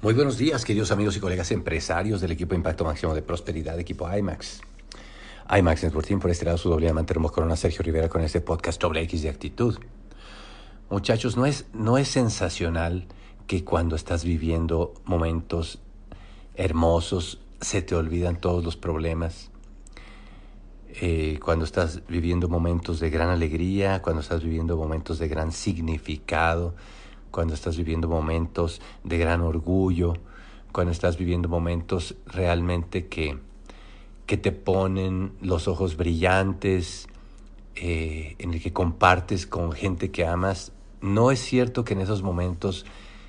Muy buenos días, queridos amigos y colegas empresarios del equipo Impacto Máximo de Prosperidad, equipo IMAX. IMAX Network Team, por este lado su doble diamante Corona, Sergio Rivera con este podcast doble X de actitud. Muchachos, no es, no es sensacional que cuando estás viviendo momentos hermosos se te olvidan todos los problemas. Eh, cuando estás viviendo momentos de gran alegría, cuando estás viviendo momentos de gran significado, cuando estás viviendo momentos de gran orgullo, cuando estás viviendo momentos realmente que, que te ponen los ojos brillantes, eh, en el que compartes con gente que amas. No es cierto que en esos momentos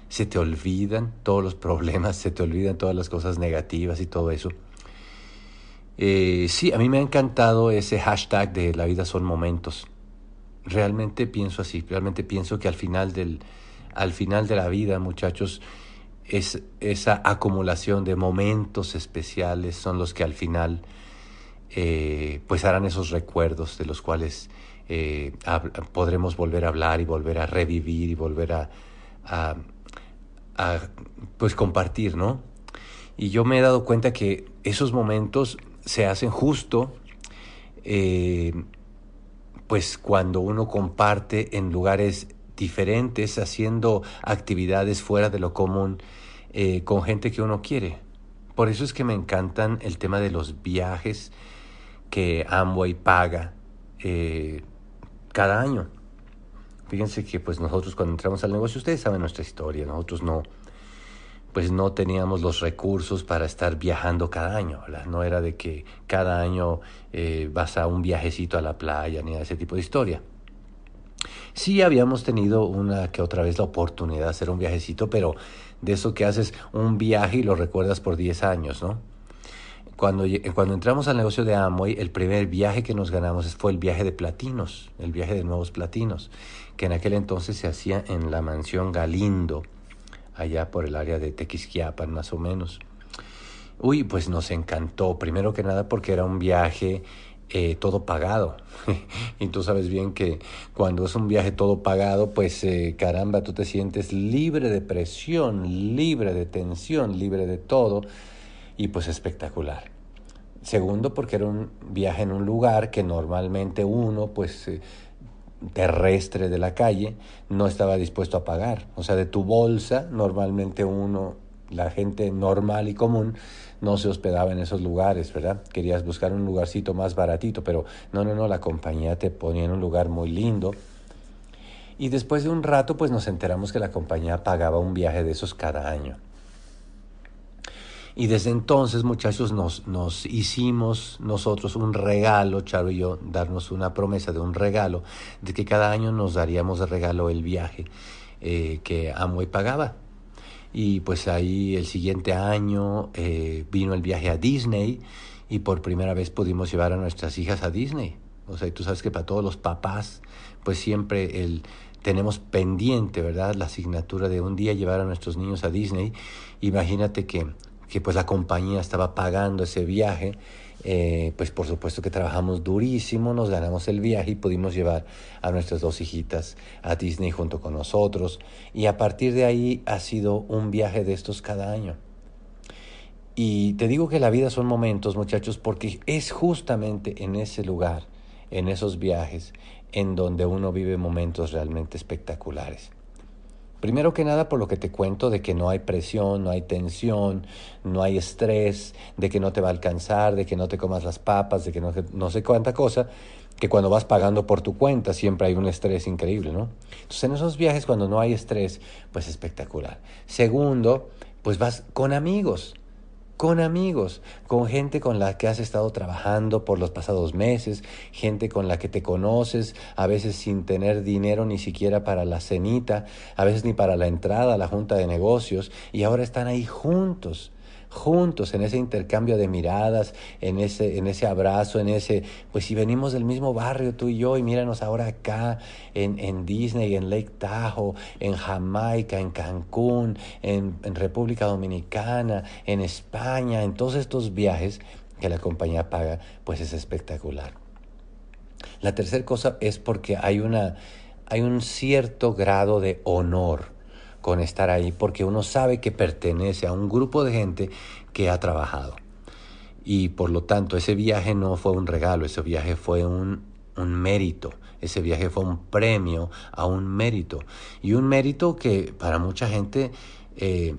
se te olvidan todos los problemas, se te olvidan todas las cosas negativas y todo eso. Eh, sí, a mí me ha encantado ese hashtag de la vida son momentos. Realmente pienso así, realmente pienso que al final del, al final de la vida, muchachos, es esa acumulación de momentos especiales son los que al final eh, pues harán esos recuerdos de los cuales eh, podremos volver a hablar y volver a revivir y volver a, pues compartir, ¿no? Y yo me he dado cuenta que esos momentos se hacen justo eh, pues cuando uno comparte en lugares diferentes, haciendo actividades fuera de lo común eh, con gente que uno quiere. Por eso es que me encantan el tema de los viajes que Amway paga eh, cada año. Fíjense que pues nosotros cuando entramos al negocio, ustedes saben nuestra historia, nosotros no, pues no teníamos los recursos para estar viajando cada año, no era de que cada año eh, vas a un viajecito a la playa ni a ese tipo de historia. Sí habíamos tenido una que otra vez la oportunidad de hacer un viajecito, pero de eso que haces un viaje y lo recuerdas por 10 años, ¿no? Cuando, cuando entramos al negocio de Amway, el primer viaje que nos ganamos fue el viaje de platinos, el viaje de nuevos platinos, que en aquel entonces se hacía en la mansión Galindo, allá por el área de Tequisquiapan más o menos. Uy, pues nos encantó, primero que nada porque era un viaje eh, todo pagado. y tú sabes bien que cuando es un viaje todo pagado, pues eh, caramba, tú te sientes libre de presión, libre de tensión, libre de todo, y pues espectacular. Segundo, porque era un viaje en un lugar que normalmente uno, pues eh, terrestre de la calle, no estaba dispuesto a pagar. O sea, de tu bolsa, normalmente uno, la gente normal y común, no se hospedaba en esos lugares, ¿verdad? Querías buscar un lugarcito más baratito, pero no, no, no, la compañía te ponía en un lugar muy lindo. Y después de un rato, pues nos enteramos que la compañía pagaba un viaje de esos cada año. Y desde entonces, muchachos, nos, nos hicimos nosotros un regalo, Charo y yo, darnos una promesa de un regalo, de que cada año nos daríamos de regalo el viaje eh, que Amway pagaba. Y pues ahí el siguiente año eh, vino el viaje a Disney y por primera vez pudimos llevar a nuestras hijas a Disney. O sea, tú sabes que para todos los papás, pues siempre el, tenemos pendiente, ¿verdad? La asignatura de un día llevar a nuestros niños a Disney. Imagínate que, que pues la compañía estaba pagando ese viaje eh, pues por supuesto que trabajamos durísimo, nos ganamos el viaje y pudimos llevar a nuestras dos hijitas a Disney junto con nosotros. Y a partir de ahí ha sido un viaje de estos cada año. Y te digo que la vida son momentos, muchachos, porque es justamente en ese lugar, en esos viajes, en donde uno vive momentos realmente espectaculares. Primero que nada por lo que te cuento de que no hay presión, no hay tensión, no hay estrés, de que no te va a alcanzar, de que no te comas las papas, de que no, no sé cuánta cosa, que cuando vas pagando por tu cuenta siempre hay un estrés increíble, ¿no? Entonces en esos viajes cuando no hay estrés, pues espectacular. Segundo, pues vas con amigos con amigos, con gente con la que has estado trabajando por los pasados meses, gente con la que te conoces, a veces sin tener dinero ni siquiera para la cenita, a veces ni para la entrada a la junta de negocios, y ahora están ahí juntos juntos en ese intercambio de miradas, en ese, en ese abrazo, en ese, pues si venimos del mismo barrio tú y yo y míranos ahora acá en, en Disney, en Lake Tahoe, en Jamaica, en Cancún, en, República Dominicana, en España, en todos estos viajes que la compañía paga, pues es espectacular. La tercera cosa es porque hay, una, hay un cierto grado de honor con estar ahí porque uno sabe que pertenece a un grupo de gente que ha trabajado. Y por lo tanto ese viaje no fue un regalo, ese viaje fue un, un mérito, ese viaje fue un premio a un mérito. Y un mérito que para mucha gente eh,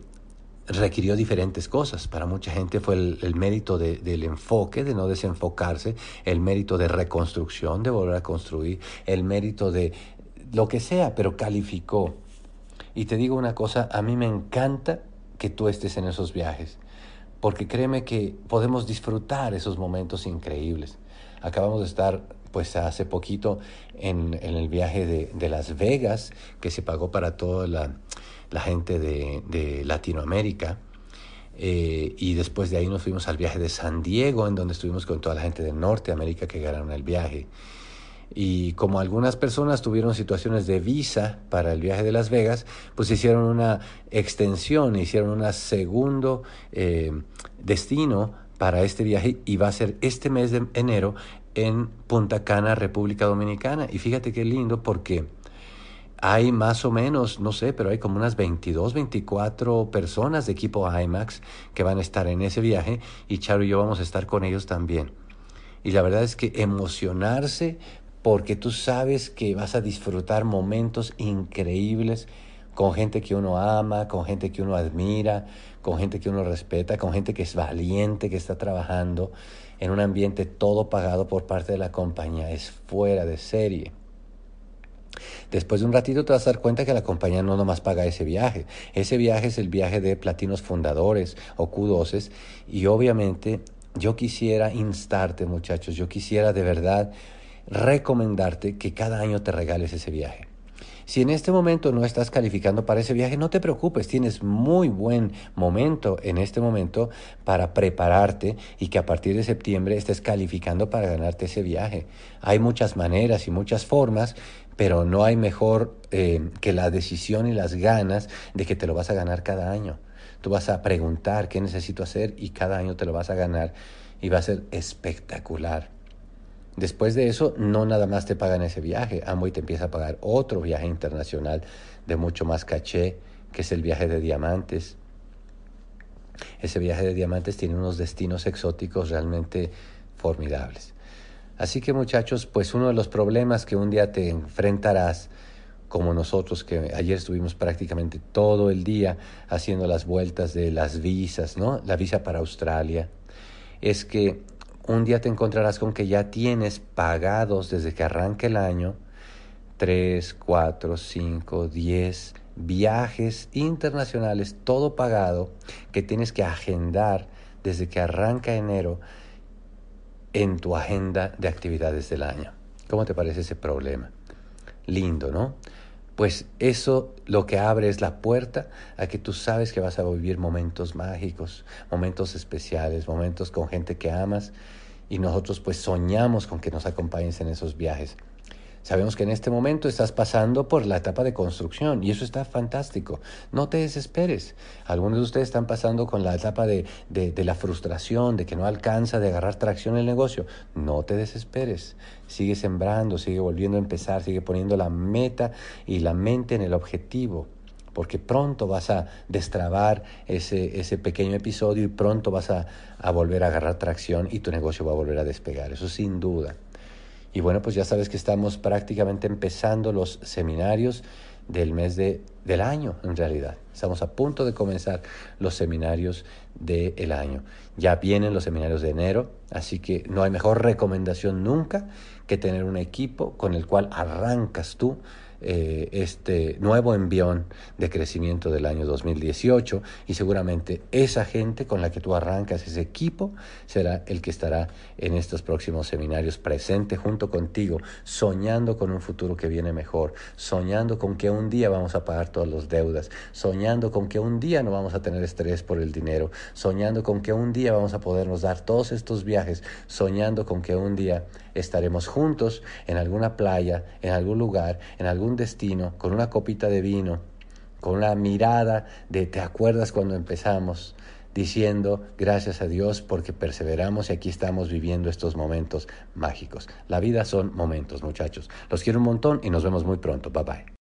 requirió diferentes cosas. Para mucha gente fue el, mérito del enfoque, de no desenfocarse, el mérito de reconstrucción, de volver a construir, el mérito de lo que sea, pero calificó. Y te digo una cosa, a mí me encanta que tú estés en esos viajes, porque créeme que podemos disfrutar esos momentos increíbles. Acabamos de estar pues hace poquito en, el viaje de, Las Vegas, que se pagó para toda la la gente de, Latinoamérica. Eh, y después de ahí nos fuimos al viaje de San Diego, en donde estuvimos con toda la gente de Norteamérica que ganaron el viaje. Y como algunas personas tuvieron situaciones de visa para el viaje de Las Vegas, pues hicieron una extensión, hicieron un segundo eh, destino para este viaje y va a ser este mes de enero en Punta Cana, República Dominicana. Y fíjate qué lindo porque hay más o menos, no sé, pero hay como unas 22, 24 personas de equipo IMAX que van a estar en ese viaje y Charo y yo vamos a estar con ellos también. Y la verdad es que emocionarse porque tú sabes que vas a disfrutar momentos increíbles con gente que uno ama, con gente que uno admira, con gente que uno respeta, con gente que es valiente, que está trabajando en un ambiente todo pagado por parte de la compañía. Es fuera de serie. Después de un ratito te vas a dar cuenta que la compañía no nomás paga ese viaje. Ese viaje es el viaje de platinos fundadores o Q12 y obviamente yo quisiera instarte muchachos, yo quisiera de verdad recomendarte que cada año te regales ese viaje. Si en este momento no estás calificando para ese viaje, no te preocupes, tienes muy buen momento en este momento para prepararte y que a partir de septiembre estés calificando para ganarte ese viaje. Hay muchas maneras y muchas formas, pero no hay mejor eh, que la decisión y las ganas de que te lo vas a ganar cada año. Tú vas a preguntar qué necesito hacer y cada año te lo vas a ganar y va a ser espectacular. Después de eso, no nada más te pagan ese viaje, Amway te empieza a pagar otro viaje internacional de mucho más caché, que es el viaje de diamantes. Ese viaje de diamantes tiene unos destinos exóticos realmente formidables. Así que muchachos, pues uno de los problemas que un día te enfrentarás, como nosotros que ayer estuvimos prácticamente todo el día haciendo las vueltas de las visas, ¿no? La visa para Australia, es que un día te encontrarás con que ya tienes pagados desde que arranque el año 3, 4, 5, 10 viajes internacionales, todo pagado, que tienes que agendar desde que arranca enero en tu agenda de actividades del año. ¿Cómo te parece ese problema? Lindo, ¿no? Pues eso lo que abre es la puerta a que tú sabes que vas a vivir momentos mágicos, momentos especiales, momentos con gente que amas y nosotros pues soñamos con que nos acompañes en esos viajes. Sabemos que en este momento estás pasando por la etapa de construcción y eso está fantástico. No te desesperes. Algunos de ustedes están pasando con la etapa de, de, la frustración, de que no alcanza de agarrar tracción en el negocio. No te desesperes. Sigue sembrando, sigue volviendo a empezar, sigue poniendo la meta y la mente en el objetivo porque pronto vas a destrabar ese, ese pequeño episodio y pronto vas a, a volver a agarrar tracción y tu negocio va a volver a despegar. Eso sin duda. Y bueno, pues ya sabes que estamos prácticamente empezando los seminarios del mes de, del año, en realidad. Estamos a punto de comenzar los seminarios del año. Ya vienen los seminarios de enero, así que no hay mejor recomendación nunca que tener un equipo con el cual arrancas tú eh, este nuevo envión de crecimiento del año 2018 y seguramente esa gente con la que tú arrancas ese equipo será el que estará en estos próximos seminarios presente junto contigo, soñando con un futuro que viene mejor, soñando con que un día vamos a pagar todas las deudas, soñando con que un día no vamos a tener estrés por el dinero, soñando con que un día vamos a podernos dar todos estos viajes, soñando con que un día estaremos juntos en alguna playa, en algún lugar, en algún destino, con una copita de vino, con una mirada de ¿te acuerdas cuando empezamos? diciendo gracias a Dios porque perseveramos y aquí estamos viviendo estos momentos mágicos. La vida son momentos, muchachos. Los quiero un montón y nos vemos muy pronto. Bye bye.